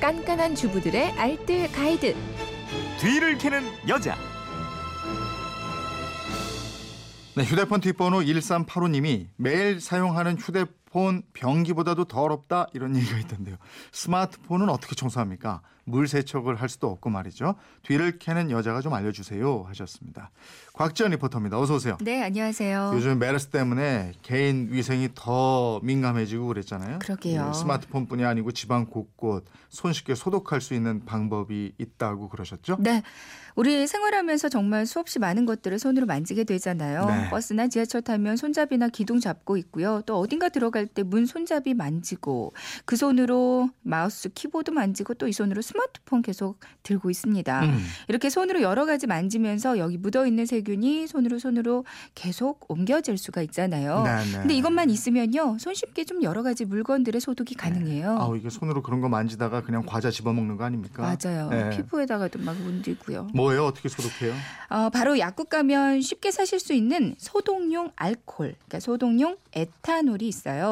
깐깐한 주부들의 알뜰 가이드. 뒤를 캐는 여자. 네, 휴대폰 뒷번호 1385님이 매일 사용하는 휴대폰 변기보다도 더럽다 이런 얘기가 있던데요. 스마트폰은 어떻게 청소합니까? 물 세척을 할 수도 없고 말이죠. 뒤를 캐는 여자가 좀 알려주세요 하셨습니다. 곽지연 리포터입니다. 어서 오세요. 네, 안녕하세요. 요즘 메르스 때문에 개인 위생이 더 민감해지고 그랬잖아요. 그러게요. 네, 스마트폰뿐이 아니고 집안 곳곳 손쉽게 소독할 수 있는 방법이 있다고 그러셨죠? 네. 우리 생활하면서 정말 수없이 많은 것들을 손으로 만지게 되잖아요. 네. 버스나 지하철 타면 손잡이나 기둥 잡고 있고요. 또 어딘가 들어 갈 때 문 손잡이 만지고 그 손으로 마우스 키보드 만지고 또 이 손으로 스마트폰 계속 들고 있습니다. 음. 이렇게 손으로 여러 가지 만지면서 여기 묻어 있는 세균이 손으로 손으로 계속 옮겨질 수가 있잖아요. 네, 네. 근데 이것만 있으면요. 손쉽게 좀 여러 가지 물건들의 소독이 가능해요. 아우 이게 손으로 그런 거 만지다가 그냥 과자 집어먹는 거 아닙니까? 맞아요. 네. 피부에다가도 막 문지고요. 뭐예요? 어떻게 소독해요? 어, 바로 약국 가면 쉽게 사실 수 있는 소독용 알콜, 그러니까 소독용 에탄올이 있어요.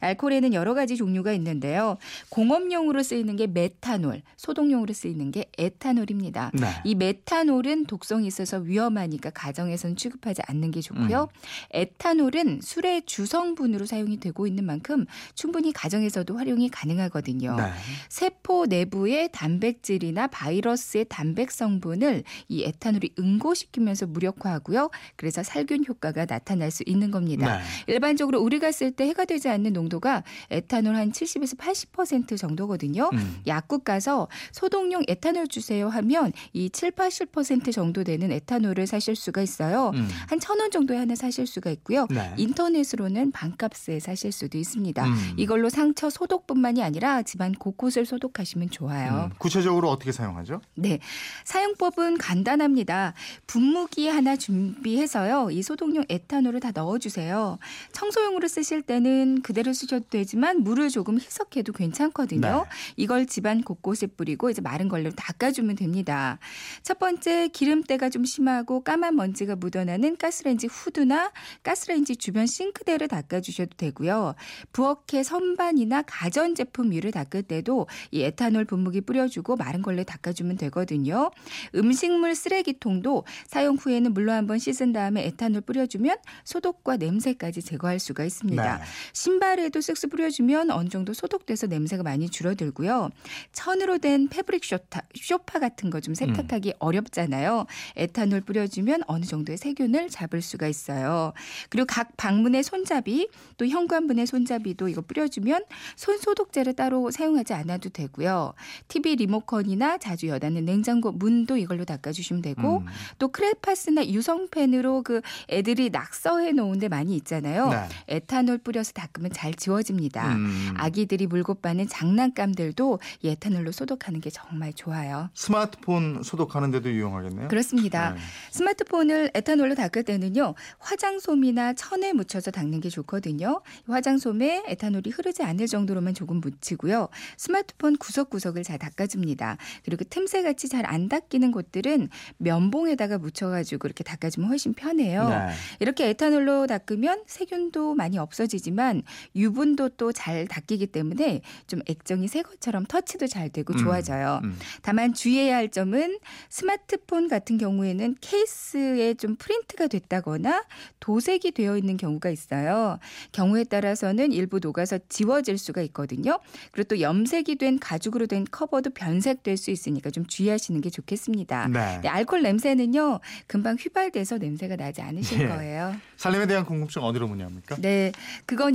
알콜에는 여러 가지 종류가 있는데요. 공업용으로 쓰이는 게 메탄올, 소독용으로 쓰이는 게 에탄올입니다. 네. 이 메탄올은 독성이 있어서 위험하니까 가정에서는 취급하지 않는 게 좋고요. 에탄올은 술의 주성분으로 사용이 되고 있는 만큼 충분히 가정에서도 활용이 가능하거든요. 네. 세포 내부의 단백질이나 바이러스의 단백 성분을 이 에탄올이 응고시키면서 무력화하고요. 그래서 살균 효과가 나타날 수 있는 겁니다. 네. 일반적으로 우리가 쓸 때 해가 되지 않는 농도가 에탄올 한 70에서 80% 정도거든요. 음. 약국 가서 소독용 에탄올 주세요 하면 이 7, 80% 정도 되는 에탄올을 사실 수가 있어요. 음. 한천 원 정도에 하나 사실 수가 있고요. 네. 인터넷으로는 반값에 사실 수도 있습니다. 음. 이걸로 상처 소독뿐만이 아니라 집안 곳곳을 소독하시면 좋아요. 음. 구체적으로 어떻게 사용하죠? 네. 사용법은 간단합니다. 분무기 하나 준비해서요. 이 소독용 에탄올을 다 넣어 주세요. 청소용으로 쓰실 때는 그대로 쓰셔도 되지만 물을 조금 희석해도 괜찮거든요. 네. 이걸 집안 곳곳에 뿌리고 이제 마른 걸로 닦아주면 됩니다. 첫 번째 기름때가 좀 심하고 까만 먼지가 묻어나는 가스레인지 후드나 가스레인지 주변 싱크대를 닦아주셔도 되고요. 부엌의 선반이나 가전제품 위를 닦을 때도 이 에탄올 분무기 뿌려주고 마른 걸레 닦아주면 되거든요. 음식물 쓰레기통도 사용 후에는 물로 한번 씻은 다음에 에탄올 뿌려주면 소독과 냄새까지 제거할 수가 있습니다. 네. 신발에도 쓱쓱 뿌려주면 어느 정도 소독돼서 냄새가 많이 줄어들고요. 천으로 된 패브릭 쇼타, 쇼파 같은 거 좀 세탁하기 어렵잖아요. 에탄올 뿌려주면 어느 정도의 세균을 잡을 수가 있어요. 그리고 각 방문의 손잡이 또 현관문의 손잡이도 이거 뿌려주면 손 소독제를 따로 사용하지 않아도 되고요. TV 리모컨이나 자주 여닫는 냉장고 문도 이걸로 닦아주시면 되고 음. 또 크레파스나 유성펜으로 그 애들이 낙서해 놓은 데 많이 있잖아요. 네. 에탄올 뿌려서 닦 으면 잘 지워집니다. 음. 아기들이 물고 빠는 장난감들도 이 에탄올로 소독하는 게 정말 좋아요. 스마트폰 소독하는 데도 유용하겠네요. 그렇습니다. 네. 스마트폰을 에탄올로 닦을 때는요. 화장솜이나 천에 묻혀서 닦는 게 좋거든요. 화장솜에 에탄올이 흐르지 않을 정도로만 조금 묻히고요. 스마트폰 구석구석을 잘 닦아줍니다. 그리고 틈새같이 잘 안 닦이는 곳들은 면봉에다가 묻혀가지고 이렇게 닦아주면 훨씬 편해요. 네. 이렇게 에탄올로 닦으면 세균도 많이 없어지지만 유분도 또 잘 닦이기 때문에 좀 액정이 새 것처럼 터치도 잘 되고 좋아져요. 음. 다만 주의해야 할 점은 스마트폰 같은 경우에는 케이스에 좀 프린트가 됐다거나 도색이 되어 있는 경우가 있어요. 경우에 따라서는 일부 녹아서 지워질 수가 있거든요. 그리고 또 염색이 된 가죽으로 된 커버도 변색될 수 있으니까 좀 주의하시는 게 좋겠습니다. 네. 네, 알코올 냄새는요 금방 휘발돼서 냄새가 나지 않으실 예. 거예요. 살림에 대한 궁금증 어디로 문의합니까? 네, 그건